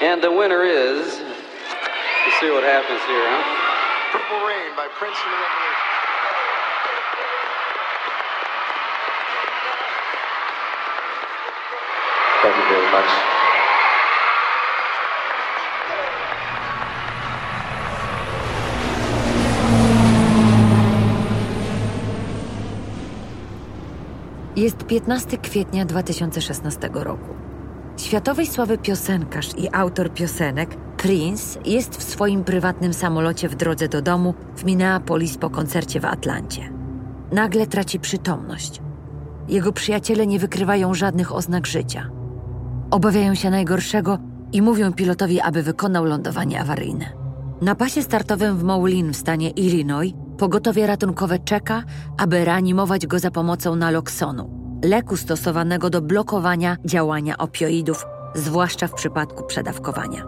And the winner is. Let's see what happens here, huh? Purple Rain by Prince and the Revolution. Thank you very much. Jest 15 kwietnia 2016 roku. Światowej sławy piosenkarz i autor piosenek Prince jest w swoim prywatnym samolocie w drodze do domu w Minneapolis po koncercie w Atlancie. Nagle traci przytomność. Jego przyjaciele nie wykrywają żadnych oznak życia. Obawiają się najgorszego i mówią pilotowi, aby wykonał lądowanie awaryjne. Na pasie startowym w Moulin w stanie Illinois pogotowie ratunkowe czeka, aby reanimować go za pomocą naloksonu, leku stosowanego do blokowania działania opioidów, zwłaszcza w przypadku przedawkowania.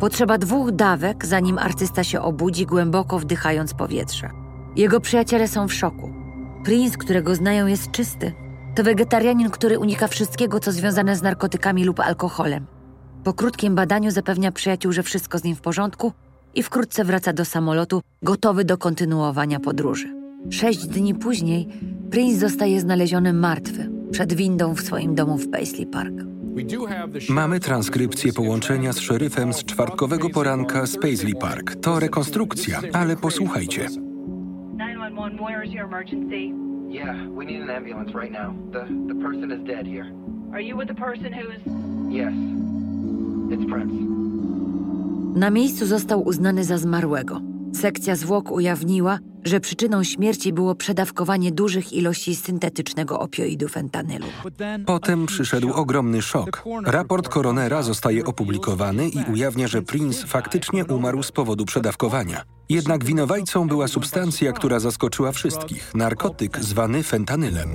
Potrzeba dwóch dawek, zanim artysta się obudzi, głęboko wdychając powietrze. Jego przyjaciele są w szoku. Prince, którego znają, jest czysty. To wegetarianin, który unika wszystkiego, co związane z narkotykami lub alkoholem. Po krótkim badaniu zapewnia przyjaciół, że wszystko z nim w porządku i wkrótce wraca do samolotu, gotowy do kontynuowania podróży. Sześć dni później Prince zostaje znaleziony martwy przed windą w swoim domu w Paisley Park. Mamy transkrypcję połączenia z szeryfem z czwartkowego poranka z Paisley Park. To rekonstrukcja, ale posłuchajcie. 911, where is your emergency? Yeah, we need an ambulance right now. The the person is dead here. Are you with the person who's. Yes. It's Prince. Na miejscu został uznany za zmarłego. Sekcja zwłok ujawniła, że przyczyną śmierci było przedawkowanie dużych ilości syntetycznego opioidu fentanylu. Potem przyszedł ogromny szok. Raport koronera zostaje opublikowany i ujawnia, że Prince faktycznie umarł z powodu przedawkowania. Jednak winowajcą była substancja, która zaskoczyła wszystkich narkotyk zwany fentanylem.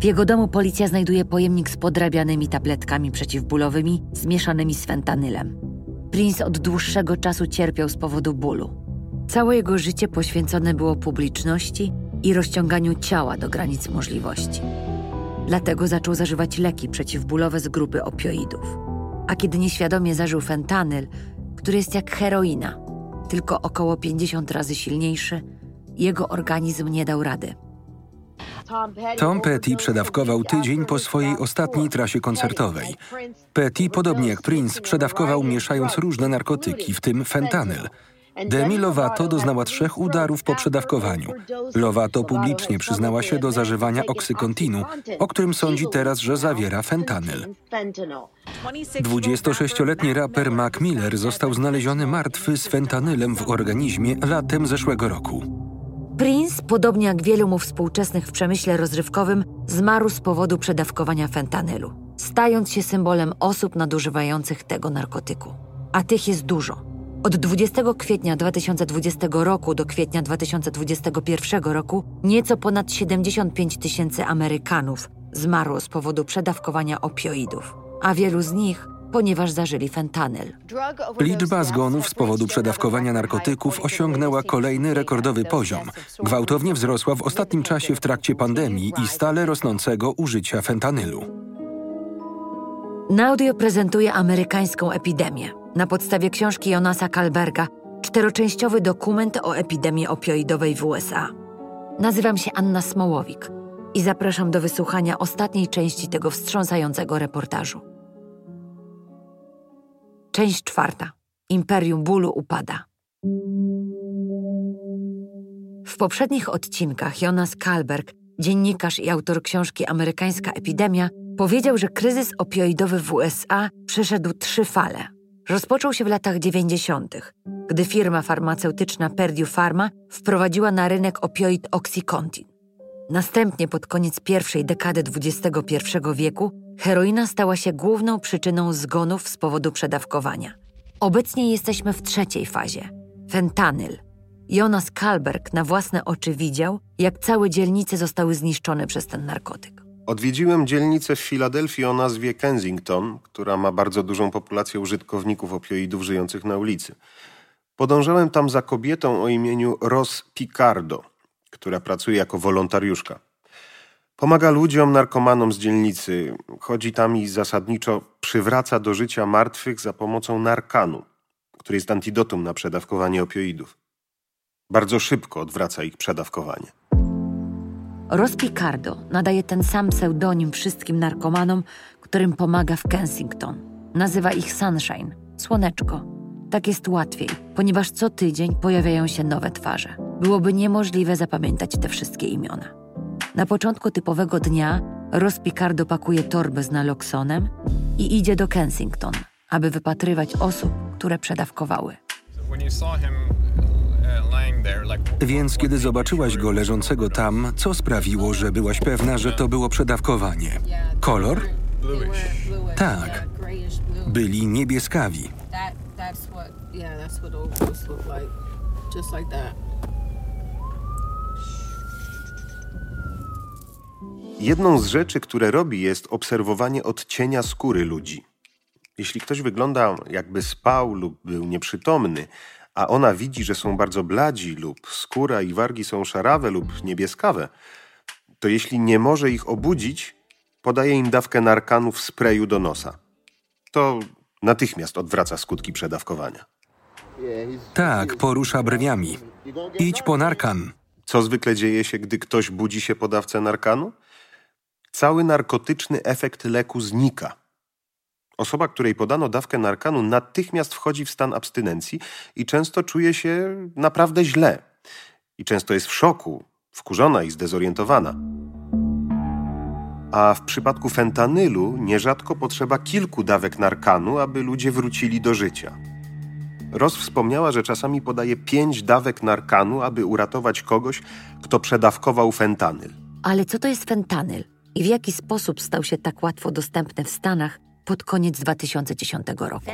W jego domu policja znajduje pojemnik z podrabianymi tabletkami przeciwbólowymi zmieszanymi z fentanylem. Prince od dłuższego czasu cierpiał z powodu bólu. Całe jego życie poświęcone było publiczności i rozciąganiu ciała do granic możliwości. Dlatego zaczął zażywać leki przeciwbólowe z grupy opioidów. A kiedy nieświadomie zażył fentanyl, który jest jak heroina, tylko około 50 razy silniejszy, jego organizm nie dał rady. Tom Petty przedawkował tydzień po swojej ostatniej trasie koncertowej. Petty, podobnie jak Prince, przedawkował mieszając różne narkotyki, w tym fentanyl. Demi Lovato doznała trzech udarów po przedawkowaniu. Lovato publicznie przyznała się do zażywania oksykontinu, o którym sądzi teraz, że zawiera fentanyl. 26-letni raper Mac Miller został znaleziony martwy z fentanylem w organizmie latem zeszłego roku. Prince, podobnie jak wielu mu współczesnych w przemyśle rozrywkowym, zmarł z powodu przedawkowania fentanylu, stając się symbolem osób nadużywających tego narkotyku. A tych jest dużo. Od 20 kwietnia 2020 roku do kwietnia 2021 roku nieco ponad 75 tysięcy Amerykanów zmarło z powodu przedawkowania opioidów, a wielu z nich ponieważ zażyli fentanyl. Liczba zgonów z powodu przedawkowania narkotyków osiągnęła kolejny rekordowy poziom. Gwałtownie wzrosła w ostatnim czasie w trakcie pandemii i stale rosnącego użycia fentanylu. Naudio prezentuje amerykańską epidemię. Na podstawie książki Jonasa Kalberga czteroczęściowy dokument o epidemii opioidowej w USA. Nazywam się Anna Smołowik i zapraszam do wysłuchania ostatniej części tego wstrząsającego reportażu. Część czwarta. Imperium bólu upada. W poprzednich odcinkach Jonas Kalberg, dziennikarz i autor książki Amerykańska epidemia, powiedział, że kryzys opioidowy w USA przeszedł trzy fale. Rozpoczął się w latach 90., gdy firma farmaceutyczna Purdue Pharma wprowadziła na rynek opioid Oxycontin. Następnie pod koniec pierwszej dekady XXI wieku heroina stała się główną przyczyną zgonów z powodu przedawkowania. Obecnie jesteśmy w trzeciej fazie fentanyl. Jonas Kalberg na własne oczy widział, jak całe dzielnice zostały zniszczone przez ten narkotyk. Odwiedziłem dzielnicę w Filadelfii o nazwie Kensington, która ma bardzo dużą populację użytkowników opioidów żyjących na ulicy. Podążałem tam za kobietą o imieniu Ross Picardo, która pracuje jako wolontariuszka. Pomaga ludziom, narkomanom z dzielnicy. Chodzi tam i zasadniczo przywraca do życia martwych za pomocą narkanu, który jest antidotum na przedawkowanie opioidów. Bardzo szybko odwraca ich przedawkowanie. Ross Picardo nadaje ten sam pseudonim wszystkim narkomanom, którym pomaga w Kensington. Nazywa ich Sunshine, słoneczko. Tak jest łatwiej, ponieważ co tydzień pojawiają się nowe twarze. Byłoby niemożliwe zapamiętać te wszystkie imiona. Na początku typowego dnia Ross Picardo pakuje torbę z naloksonem i idzie do Kensington, aby wypatrywać osób, które przedawkowały. Więc kiedy zobaczyłaś go leżącego tam, co sprawiło, że byłaś pewna, że to było przedawkowanie? Kolor? Tak. Byli niebieskawi. Jedną z rzeczy, które robi, jest obserwowanie odcienia skóry ludzi. Jeśli ktoś wygląda jakby spał lub był nieprzytomny, a ona widzi, że są bardzo bladzi lub skóra i wargi są szarawe lub niebieskawe, to jeśli nie może ich obudzić, podaje im dawkę narkanu w sprayu do nosa. To natychmiast odwraca skutki przedawkowania. Tak, porusza brwiami. Idź po narkan. Co zwykle dzieje się, gdy ktoś budzi się po dawce narkanu? Cały narkotyczny efekt leku znika. Osoba, której podano dawkę narkanu, natychmiast wchodzi w stan abstynencji i często czuje się naprawdę źle. I często jest w szoku, wkurzona i zdezorientowana. A w przypadku fentanylu nierzadko potrzeba kilku dawek narkanu, aby ludzie wrócili do życia. Ross wspomniała, że czasami podaje pięć dawek narkanu, aby uratować kogoś, kto przedawkował fentanyl. Ale co to jest fentanyl i w jaki sposób stał się tak łatwo dostępny w Stanach pod koniec 2010 roku?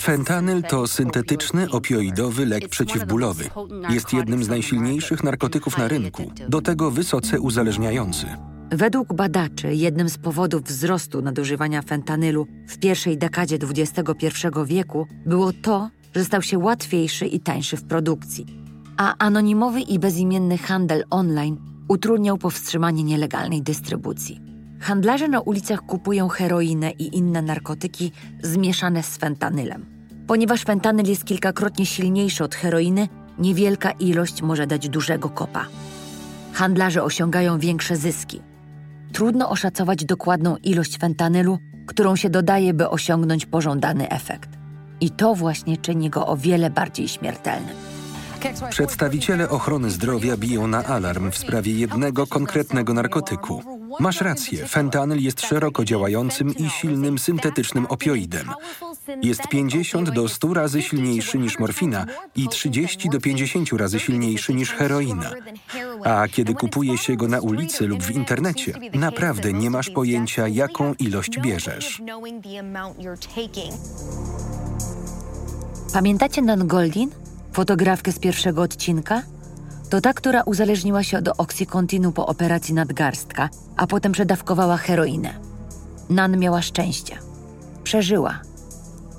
Fentanyl to syntetyczny opioidowy lek przeciwbólowy. Jest jednym z najsilniejszych narkotyków na rynku, do tego wysoce uzależniający. Według badaczy jednym z powodów wzrostu nadużywania fentanylu w pierwszej dekadzie XXI wieku było to, że stał się łatwiejszy i tańszy w produkcji, a anonimowy i bezimienny handel online utrudniał powstrzymanie nielegalnej dystrybucji. Handlarze na ulicach kupują heroinę i inne narkotyki zmieszane z fentanylem. Ponieważ fentanyl jest kilkakrotnie silniejszy od heroiny, niewielka ilość może dać dużego kopa. Handlarze osiągają większe zyski. Trudno oszacować dokładną ilość fentanylu, którą się dodaje, by osiągnąć pożądany efekt. I to właśnie czyni go o wiele bardziej śmiertelnym. Przedstawiciele ochrony zdrowia biją na alarm w sprawie jednego konkretnego narkotyku. Masz rację, fentanyl jest szeroko działającym i silnym syntetycznym opioidem. Jest 50 do 100 razy silniejszy niż morfina i 30 do 50 razy silniejszy niż heroina. A kiedy kupuje się go na ulicy lub w internecie, naprawdę nie masz pojęcia, jaką ilość bierzesz. Pamiętacie Nan Goldin? Fotografkę z pierwszego odcinka? To ta, która uzależniła się od Oxycontinu po operacji nadgarstka, a potem przedawkowała heroinę. Nan miała szczęście. Przeżyła.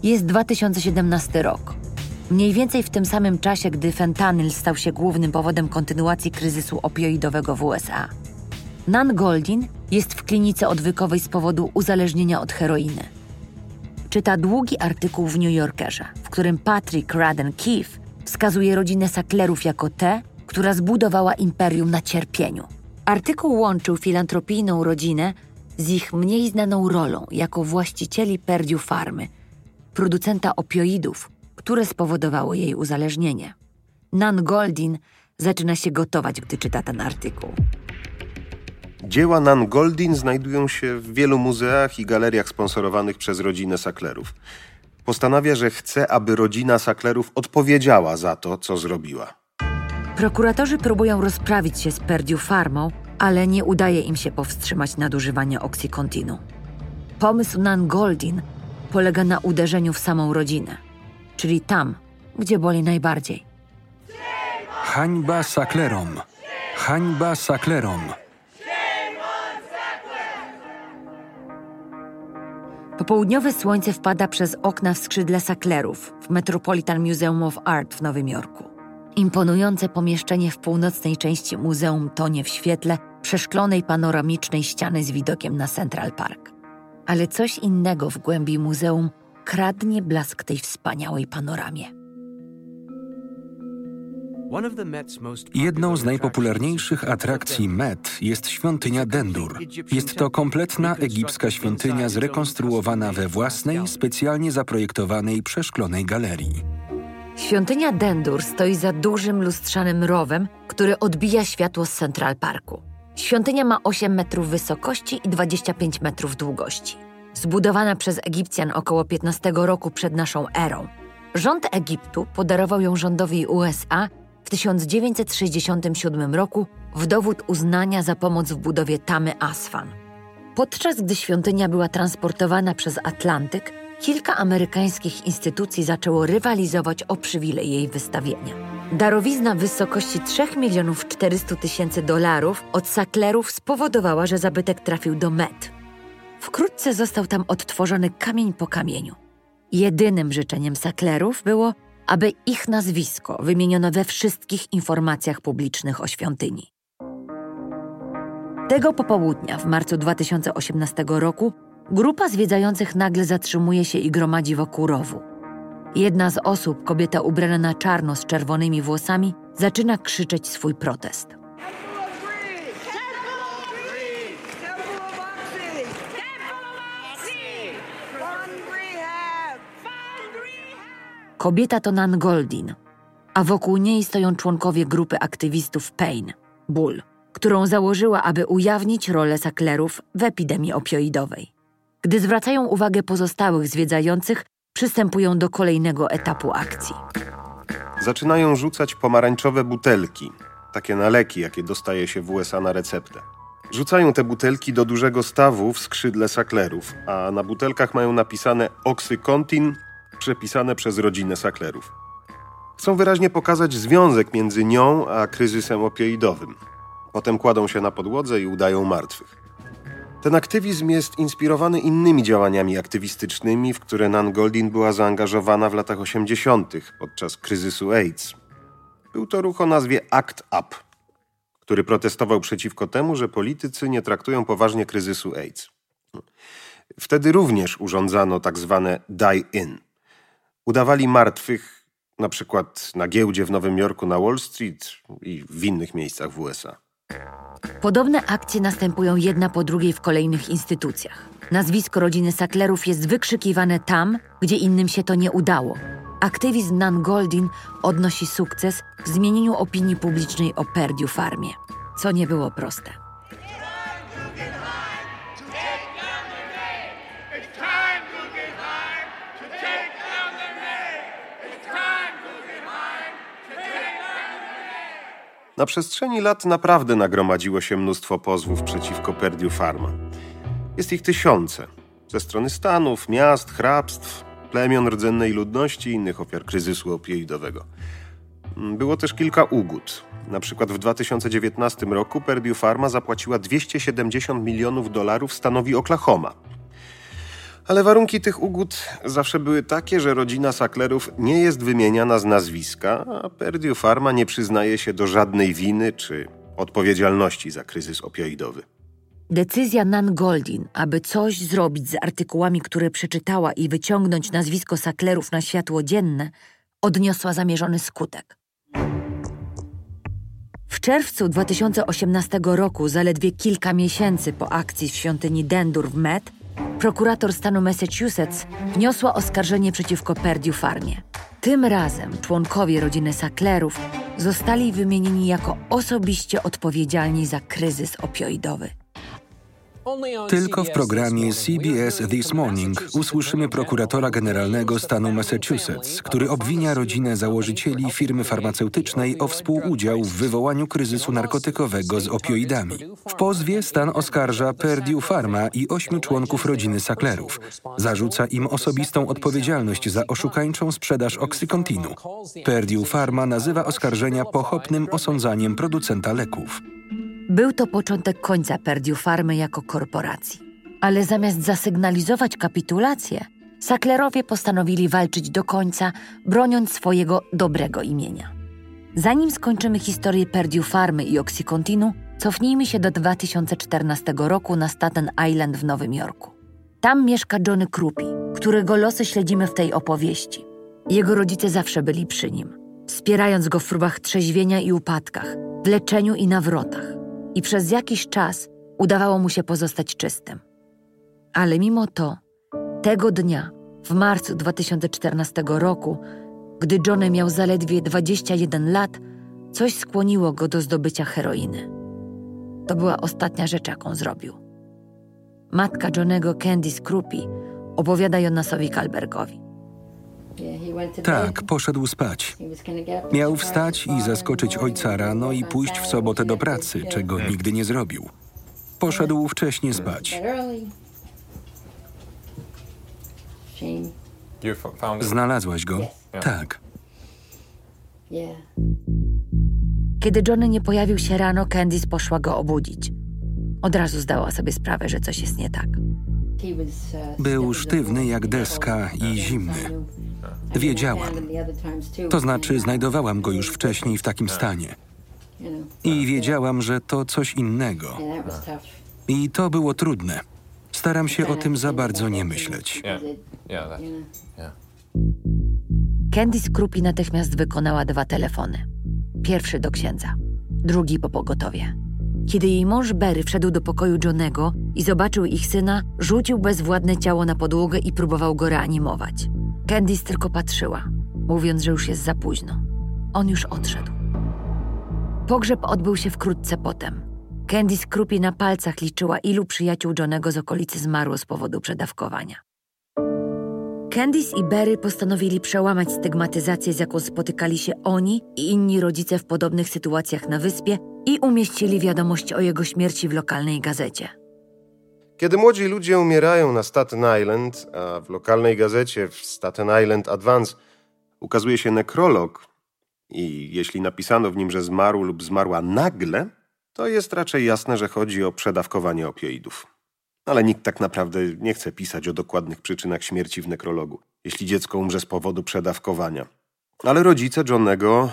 Jest 2017 rok. Mniej więcej w tym samym czasie, gdy fentanyl stał się głównym powodem kontynuacji kryzysu opioidowego w USA. Nan Goldin jest w klinice odwykowej z powodu uzależnienia od heroiny. Czyta długi artykuł w New Yorkerze, w którym Patrick Radden Keefe wskazuje rodzinę Sacklerów jako tę, która zbudowała imperium na cierpieniu. Artykuł łączył filantropijną rodzinę z ich mniej znaną rolą jako właścicieli Perdue Farmy, producenta opioidów, które spowodowało jej uzależnienie. Nan Goldin zaczyna się gotować, gdy czyta ten artykuł. Dzieła Nan Goldin znajdują się w wielu muzeach i galeriach sponsorowanych przez rodzinę Sacklerów. Postanawia, że chce, aby rodzina Sacklerów odpowiedziała za to, co zrobiła. Prokuratorzy próbują rozprawić się z Perdue Farmą, ale nie udaje im się powstrzymać nadużywania Oxycontinu. Pomysł Nan Goldin polega na uderzeniu w samą rodzinę, czyli tam, gdzie boli najbardziej. Hańba Sacklerom! Hańba Sacklerom! Popołudniowe słońce wpada przez okna w skrzydle Sacklerów w Metropolitan Museum of Art w Nowym Jorku. Imponujące pomieszczenie w północnej części muzeum tonie w świetle przeszklonej panoramicznej ściany z widokiem na Central Park. Ale coś innego w głębi muzeum kradnie blask tej wspaniałej panoramie. Jedną z najpopularniejszych atrakcji Met jest świątynia Dendur. Jest to kompletna egipska świątynia zrekonstruowana we własnej, specjalnie zaprojektowanej przeszklonej galerii. Świątynia Dendur stoi za dużym lustrzanym rowem, który odbija światło z Central Parku. Świątynia ma 8 metrów wysokości i 25 metrów długości. Zbudowana przez Egipcjan około 15 roku przed naszą erą. Rząd Egiptu podarował ją rządowi USA w 1967 roku w dowód uznania za pomoc w budowie tamy Aswan. Podczas gdy świątynia była transportowana przez Atlantyk, kilka amerykańskich instytucji zaczęło rywalizować o przywilej jej wystawienia. Darowizna w wysokości 3 milionów 400 tysięcy dolarów od saklerów spowodowała, że zabytek trafił do Met. Wkrótce został tam odtworzony kamień po kamieniu. Jedynym życzeniem saklerów było, aby ich nazwisko wymieniono we wszystkich informacjach publicznych o świątyni. Tego popołudnia, w marcu 2018 roku, grupa zwiedzających nagle zatrzymuje się i gromadzi wokół rowu. Jedna z osób, kobieta ubrana na czarno z czerwonymi włosami, zaczyna krzyczeć swój protest. Kobieta to Nan Goldin, a wokół niej stoją członkowie grupy aktywistów Pain, Ból, którą założyła, aby ujawnić rolę saklerów w epidemii opioidowej. Gdy zwracają uwagę pozostałych zwiedzających, przystępują do kolejnego etapu akcji. Zaczynają rzucać pomarańczowe butelki, takie na leki, jakie dostaje się w USA na receptę. Rzucają te butelki do dużego stawu w skrzydle saklerów, a na butelkach mają napisane Oxycontin, przepisane przez rodzinę saklerów. Chcą wyraźnie pokazać związek między nią a kryzysem opioidowym. Potem kładą się na podłodze i udają martwych. Ten aktywizm jest inspirowany innymi działaniami aktywistycznymi, w które Nan Goldin była zaangażowana w latach 80. podczas kryzysu AIDS. Był to ruch o nazwie ACT UP, który protestował przeciwko temu, że politycy nie traktują poważnie kryzysu AIDS. Wtedy również urządzano tak zwane die-in. Udawali martwych, na przykład na giełdzie w Nowym Jorku na Wall Street i w innych miejscach w USA. Podobne akcje następują jedna po drugiej w kolejnych instytucjach. Nazwisko rodziny Sacklerów jest wykrzykiwane tam, gdzie innym się to nie udało. Aktywizm Nan Goldin odnosi sukces w zmienieniu opinii publicznej o Perdue Farmie, co nie było proste. Na przestrzeni lat naprawdę nagromadziło się mnóstwo pozwów przeciwko Perdue Pharma. Jest ich tysiące. Ze strony stanów, miast, hrabstw, plemion rdzennej ludności i innych ofiar kryzysu opioidowego. Było też kilka ugód. Na przykład w 2019 roku Perdue Pharma zapłaciła 270 milionów dolarów stanowi Oklahoma, ale warunki tych ugód zawsze były takie, że rodzina Saklerów nie jest wymieniana z nazwiska, a Perdue Pharma nie przyznaje się do żadnej winy czy odpowiedzialności za kryzys opioidowy. Decyzja Nan Goldin, aby coś zrobić z artykułami, które przeczytała i wyciągnąć nazwisko Saklerów na światło dzienne, odniosła zamierzony skutek. W czerwcu 2018 roku, zaledwie kilka miesięcy po akcji w świątyni Dendur w Met, prokurator stanu Massachusetts wniosła oskarżenie przeciwko Perdue Farmie. Tym razem członkowie rodziny Sacklerów zostali wymienieni jako osobiście odpowiedzialni za kryzys opioidowy. Tylko w programie CBS This Morning usłyszymy prokuratora generalnego stanu Massachusetts, który obwinia rodzinę założycieli firmy farmaceutycznej o współudział w wywołaniu kryzysu narkotykowego z opioidami. W pozwie stan oskarża Perdue Pharma i ośmiu członków rodziny Sacklerów. Zarzuca im osobistą odpowiedzialność za oszukańczą sprzedaż oksykontinu. Perdue Pharma nazywa oskarżenia pochopnym osądzaniem producenta leków. Był to początek końca Perdue Farmy jako korporacji. Ale zamiast zasygnalizować kapitulację, Saklerowie postanowili walczyć do końca, broniąc swojego dobrego imienia. Zanim skończymy historię Perdue Farmy i Oxycontinu, Cofnijmy się do 2014 roku na Staten Island w Nowym Jorku. Tam mieszka Johnny Krupi, którego losy śledzimy w tej opowieści. Jego rodzice zawsze byli przy nim, wspierając go w próbach trzeźwienia i upadkach, w leczeniu i nawrotach. I przez jakiś czas udawało mu się pozostać czystym. Ale mimo to, tego dnia, w marcu 2014 roku, gdy Johnny miał zaledwie 21 lat, coś skłoniło go do zdobycia heroiny. To była ostatnia rzecz, jaką zrobił. Matka Johnego Candice Krupi opowiada Jonasowi Kalbergowi. Tak, poszedł spać. Miał wstać i zaskoczyć ojca rano i pójść w sobotę do pracy, czego nigdy nie zrobił. Poszedł wcześnie spać. Znalazłaś go? Tak. Kiedy Johnny nie pojawił się rano, Candice poszła go obudzić. Od razu zdała sobie sprawę, że coś jest nie tak. Był sztywny jak deska i zimny. Wiedziałam. To znaczy, znajdowałam go już wcześniej w takim stanie. I wiedziałam, że to coś innego. I to było trudne. Staram się o tym za bardzo nie myśleć. Candice Krupi natychmiast wykonała dwa telefony. Pierwszy do księdza, drugi po pogotowie. Kiedy jej mąż Barry wszedł do pokoju Johnego i zobaczył ich syna, rzucił bezwładne ciało na podłogę i próbował go reanimować. Candice tylko patrzyła, mówiąc, że już jest za późno. On już odszedł. Pogrzeb odbył się wkrótce potem. Candice Krupi na palcach liczyła, ilu przyjaciół Johnego z okolicy zmarło z powodu przedawkowania. Candice i Barry postanowili przełamać stygmatyzację, z jaką spotykali się oni i inni rodzice w podobnych sytuacjach na wyspie i umieścili wiadomość o jego śmierci w lokalnej gazecie. Kiedy młodzi ludzie umierają na Staten Island, a w lokalnej gazecie w Staten Island Advance ukazuje się nekrolog i jeśli napisano w nim, że zmarł lub zmarła nagle, to jest raczej jasne, że chodzi o przedawkowanie opioidów. Ale nikt tak naprawdę nie chce pisać o dokładnych przyczynach śmierci w nekrologu, jeśli dziecko umrze z powodu przedawkowania. Ale rodzice Johnego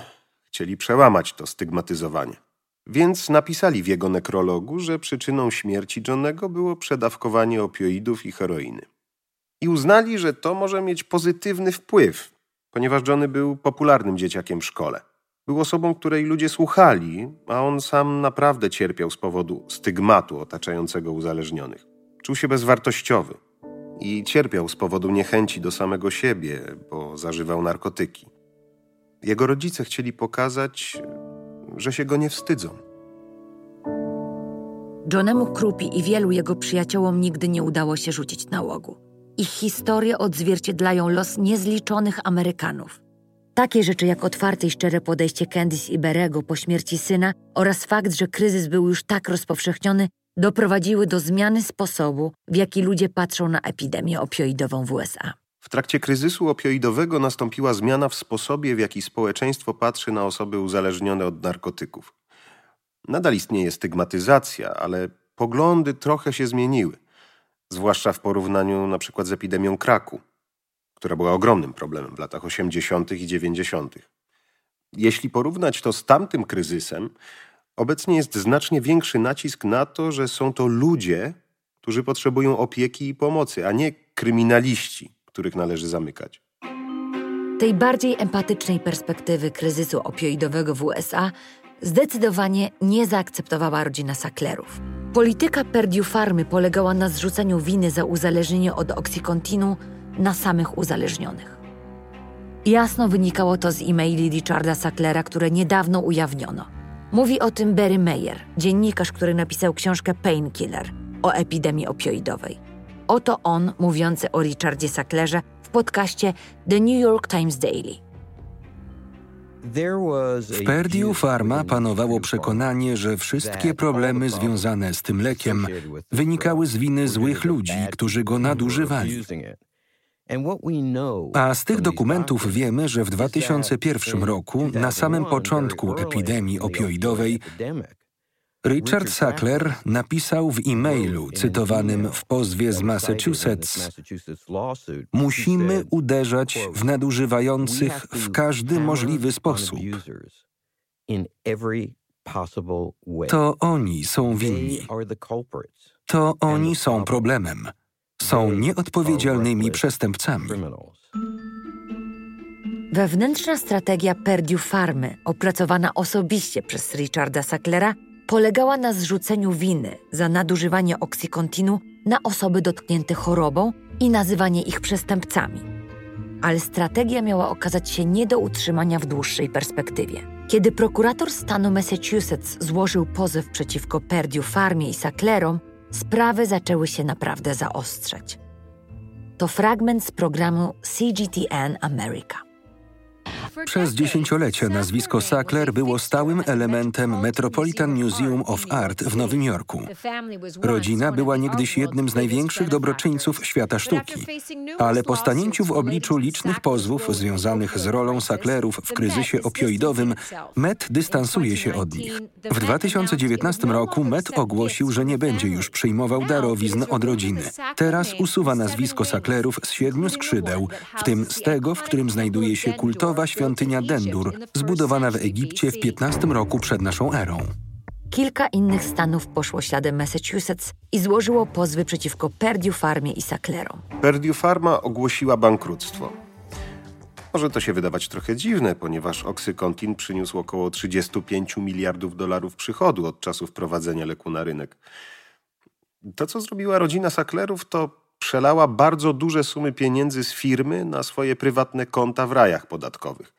chcieli przełamać to stygmatyzowanie. Więc napisali w jego nekrologu, że przyczyną śmierci Johnego było przedawkowanie opioidów i heroiny. I uznali, że to może mieć pozytywny wpływ, ponieważ Johnny był popularnym dzieciakiem w szkole. Był osobą, której ludzie słuchali, a on sam naprawdę cierpiał z powodu stygmatu otaczającego uzależnionych. Czuł się bezwartościowy i cierpiał z powodu niechęci do samego siebie, bo zażywał narkotyki. Jego rodzice chcieli pokazać, że się go nie wstydzą. Johnemu Krupi i wielu jego przyjaciołom nigdy nie udało się rzucić nałogu. Ich historie odzwierciedlają los niezliczonych Amerykanów. Takie rzeczy jak otwarte i szczere podejście Candice i Berego po śmierci syna oraz fakt, że kryzys był już tak rozpowszechniony, doprowadziły do zmiany sposobu, w jaki ludzie patrzą na epidemię opioidową w USA. W trakcie kryzysu opioidowego nastąpiła zmiana w sposobie, w jaki społeczeństwo patrzy na osoby uzależnione od narkotyków. Nadal istnieje stygmatyzacja, ale poglądy trochę się zmieniły, zwłaszcza w porównaniu na przykład z epidemią kraku, która była ogromnym problemem w latach 80. i 90. Jeśli porównać to z tamtym kryzysem, obecnie jest znacznie większy nacisk na to, że są to ludzie, którzy potrzebują opieki i pomocy, a nie kryminaliści, których należy zamykać. Tej bardziej empatycznej perspektywy kryzysu opioidowego w USA zdecydowanie nie zaakceptowała rodzina Sacklerów. Polityka Perdue Farmy polegała na zrzuceniu winy za uzależnienie od oksykontinu na samych uzależnionych. Jasno wynikało to z e-maili Richarda Sacklera, które niedawno ujawniono. Mówi o tym Barry Mayer, dziennikarz, który napisał książkę Painkiller o epidemii opioidowej. Oto on mówiący o Richardzie Sacklerze w podcaście The New York Times Daily. W Perdue Pharma panowało przekonanie, że wszystkie problemy związane z tym lekiem wynikały z winy złych ludzi, którzy go nadużywali. A z tych dokumentów wiemy, że w 2001 roku, na samym początku epidemii opioidowej, Richard Sackler napisał w e-mailu cytowanym w pozwie z Massachusetts Musimy uderzać w nadużywających w każdy możliwy sposób. To oni są winni. To oni są problemem. Są nieodpowiedzialnymi przestępcami. Wewnętrzna strategia Perdue Farmy, opracowana osobiście przez Richarda Sacklera, polegała na zrzuceniu winy za nadużywanie oksykontinu na osoby dotknięte chorobą i nazywanie ich przestępcami. Ale strategia miała okazać się nie do utrzymania w dłuższej perspektywie. Kiedy prokurator stanu Massachusetts złożył pozew przeciwko Perdue Farmie i Sacklerom, sprawy zaczęły się naprawdę zaostrzać. To fragment z programu CGTN America. Przez dziesięciolecia nazwisko Sackler było stałym elementem Metropolitan Museum of Art w Nowym Jorku. Rodzina była niegdyś jednym z największych dobroczyńców świata sztuki, ale po stanięciu w obliczu licznych pozwów związanych z rolą Sacklerów w kryzysie opioidowym, Met dystansuje się od nich. W 2019 roku Met ogłosił, że nie będzie już przyjmował darowizn od rodziny. Teraz usuwa nazwisko Sacklerów z siedmiu skrzydeł, w tym z tego, w którym znajduje się kultowa świątynia Dendur, zbudowana w Egipcie w XV roku przed naszą erą. Kilka innych stanów poszło śladem Massachusetts i złożyło pozwy przeciwko Perdue Farmie i Sacklerom. Perdue Pharma ogłosiła bankructwo. Może to się wydawać trochę dziwne, ponieważ Oxycontin przyniósł około 35 miliardów dolarów przychodu od czasu wprowadzenia leku na rynek. To, co zrobiła rodzina Sacklerów, to przelała bardzo duże sumy pieniędzy z firmy na swoje prywatne konta w rajach podatkowych.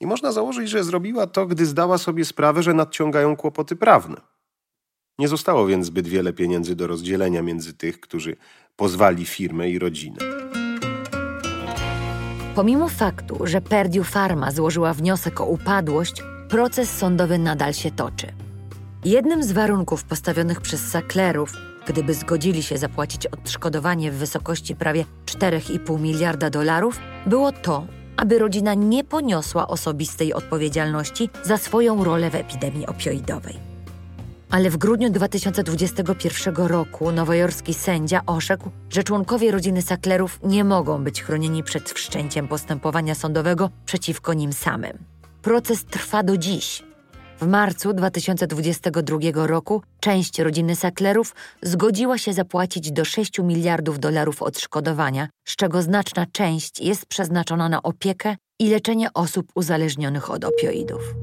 I można założyć, że zrobiła to, gdy zdała sobie sprawę, że nadciągają kłopoty prawne. Nie zostało więc zbyt wiele pieniędzy do rozdzielenia między tych, którzy pozwali firmę i rodzinę. Pomimo faktu, że Perdue Pharma złożyła wniosek o upadłość, proces sądowy nadal się toczy. Jednym z warunków postawionych przez Sacklerów Gdyby zgodzili się zapłacić odszkodowanie w wysokości prawie 4,5 miliarda dolarów, było to, aby rodzina nie poniosła osobistej odpowiedzialności za swoją rolę w epidemii opioidowej. Ale w grudniu 2021 roku nowojorski sędzia orzekł, że członkowie rodziny Sacklerów nie mogą być chronieni przed wszczęciem postępowania sądowego przeciwko nim samym. Proces trwa do dziś, w marcu 2022 roku część rodziny Sacklerów zgodziła się zapłacić do 6 miliardów dolarów odszkodowania, z czego znaczna część jest przeznaczona na opiekę i leczenie osób uzależnionych od opioidów.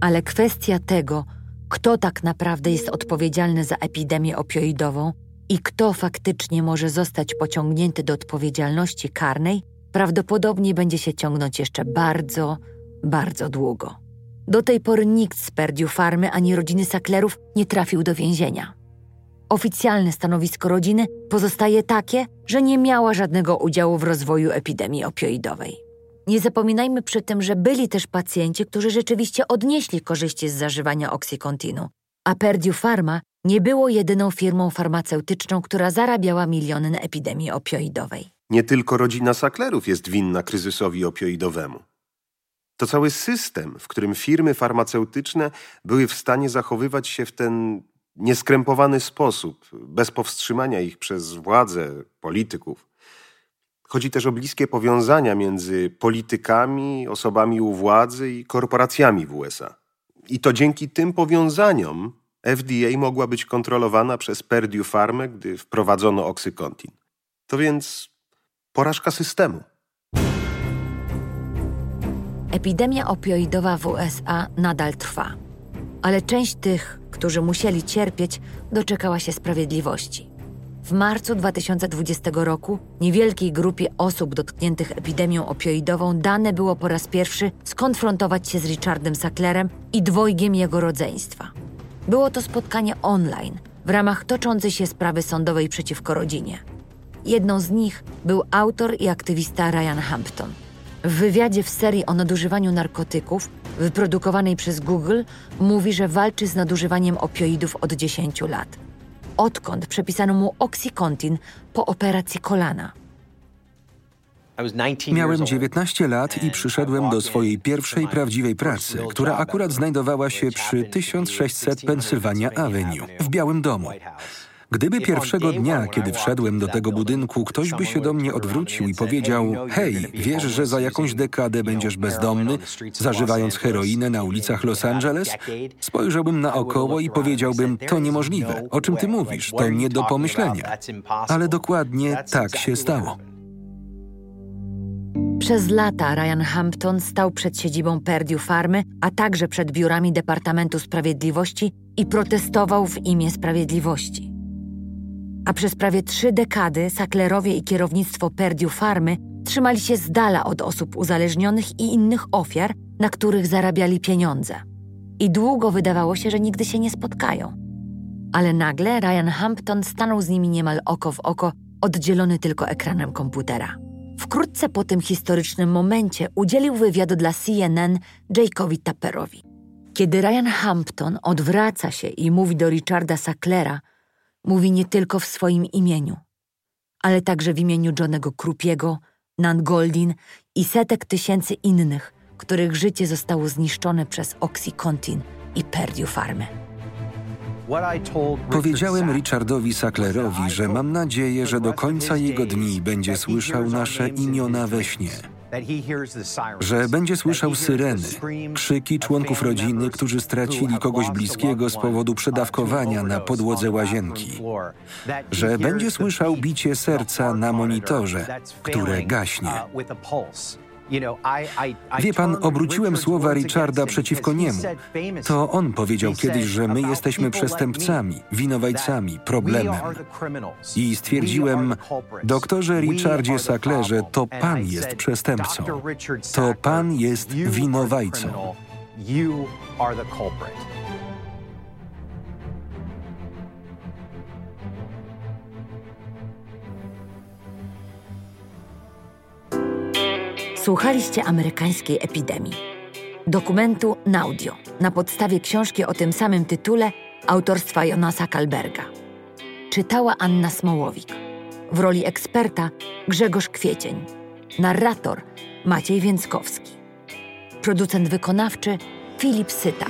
Ale kwestia tego, kto tak naprawdę jest odpowiedzialny za epidemię opioidową i kto faktycznie może zostać pociągnięty do odpowiedzialności karnej, prawdopodobnie będzie się ciągnąć jeszcze bardzo, bardzo długo. Do tej pory nikt z Perdue Farmy ani rodziny Sacklerów nie trafił do więzienia. Oficjalne stanowisko rodziny pozostaje takie, że nie miała żadnego udziału w rozwoju epidemii opioidowej. Nie zapominajmy przy tym, że byli też pacjenci, którzy rzeczywiście odnieśli korzyści z zażywania oksykontinu, a Perdue Pharma nie było jedyną firmą farmaceutyczną, która zarabiała miliony na epidemii opioidowej. Nie tylko rodzina Sacklerów jest winna kryzysowi opioidowemu. To cały system, w którym firmy farmaceutyczne były w stanie zachowywać się w ten nieskrępowany sposób, bez powstrzymania ich przez władze, polityków. Chodzi też o bliskie powiązania między politykami, osobami u władzy i korporacjami w USA. I to dzięki tym powiązaniom FDA mogła być kontrolowana przez Perdue Pharma, gdy wprowadzono Oxycontin. To więc porażka systemu. Epidemia opioidowa w USA nadal trwa, ale część tych, którzy musieli cierpieć, doczekała się sprawiedliwości. W marcu 2020 roku niewielkiej grupie osób dotkniętych epidemią opioidową dane było po raz pierwszy skonfrontować się z Richardem Sacklerem i dwojgiem jego rodzeństwa. Było to spotkanie online w ramach toczącej się sprawy sądowej przeciwko rodzinie. Jedną z nich był autor i aktywista Ryan Hampton – w wywiadzie w serii o nadużywaniu narkotyków, wyprodukowanej przez Google, mówi, że walczy z nadużywaniem opioidów od 10 lat. Odkąd przepisano mu Oxycontin po operacji kolana. Miałem 19 lat i przyszedłem do swojej pierwszej prawdziwej pracy, która akurat znajdowała się przy 1600 Pennsylvania Avenue w Białym Domu. Gdyby pierwszego dnia, kiedy wszedłem do tego budynku, ktoś by się do mnie odwrócił i powiedział: Hej, wiesz, że za jakąś dekadę będziesz bezdomny, zażywając heroinę na ulicach Los Angeles? Spojrzałbym naokoło i powiedziałbym: To niemożliwe. O czym ty mówisz? To nie do pomyślenia. Ale dokładnie tak się stało. Przez lata Ryan Hampton stał przed siedzibą Perdue Farmy, a także przed biurami Departamentu Sprawiedliwości i protestował w imię sprawiedliwości. A przez prawie trzy dekady Saklerowie i kierownictwo Perdue Farmy trzymali się z dala od osób uzależnionych i innych ofiar, na których zarabiali pieniądze. I długo wydawało się, że nigdy się nie spotkają. Ale nagle Ryan Hampton stanął z nimi niemal oko w oko, oddzielony tylko ekranem komputera. Wkrótce po tym historycznym momencie udzielił wywiadu dla CNN Jake'owi Tapperowi. Kiedy Ryan Hampton odwraca się i mówi do Richarda Sacklera, mówi nie tylko w swoim imieniu, ale także w imieniu Johnego Krupiego, Nan Goldin i setek tysięcy innych, których życie zostało zniszczone przez Oxycontin i Perdue Farmy. Powiedziałem Richardowi Sacklerowi, że mam nadzieję, że do końca jego dni będzie słyszał nasze imiona we śnie. Że będzie słyszał syreny, krzyki członków rodziny, którzy stracili kogoś bliskiego z powodu przedawkowania na podłodze łazienki. Że będzie słyszał bicie serca na monitorze, które gaśnie. Wie pan, obróciłem słowa Richarda przeciwko niemu. To on powiedział kiedyś, że my jesteśmy przestępcami, winowajcami, problemem. I stwierdziłem, doktorze Richardzie Sacklerze, to pan jest przestępcą. To pan jest winowajcą. Słuchaliście amerykańskiej epidemii. Dokumentu Naudio na podstawie książki o tym samym tytule autorstwa Jonasa Kalberga. Czytała Anna Smołowik. W roli eksperta Grzegorz Kwiecień. Narrator Maciej Więckowski. Producent wykonawczy Filip Syta.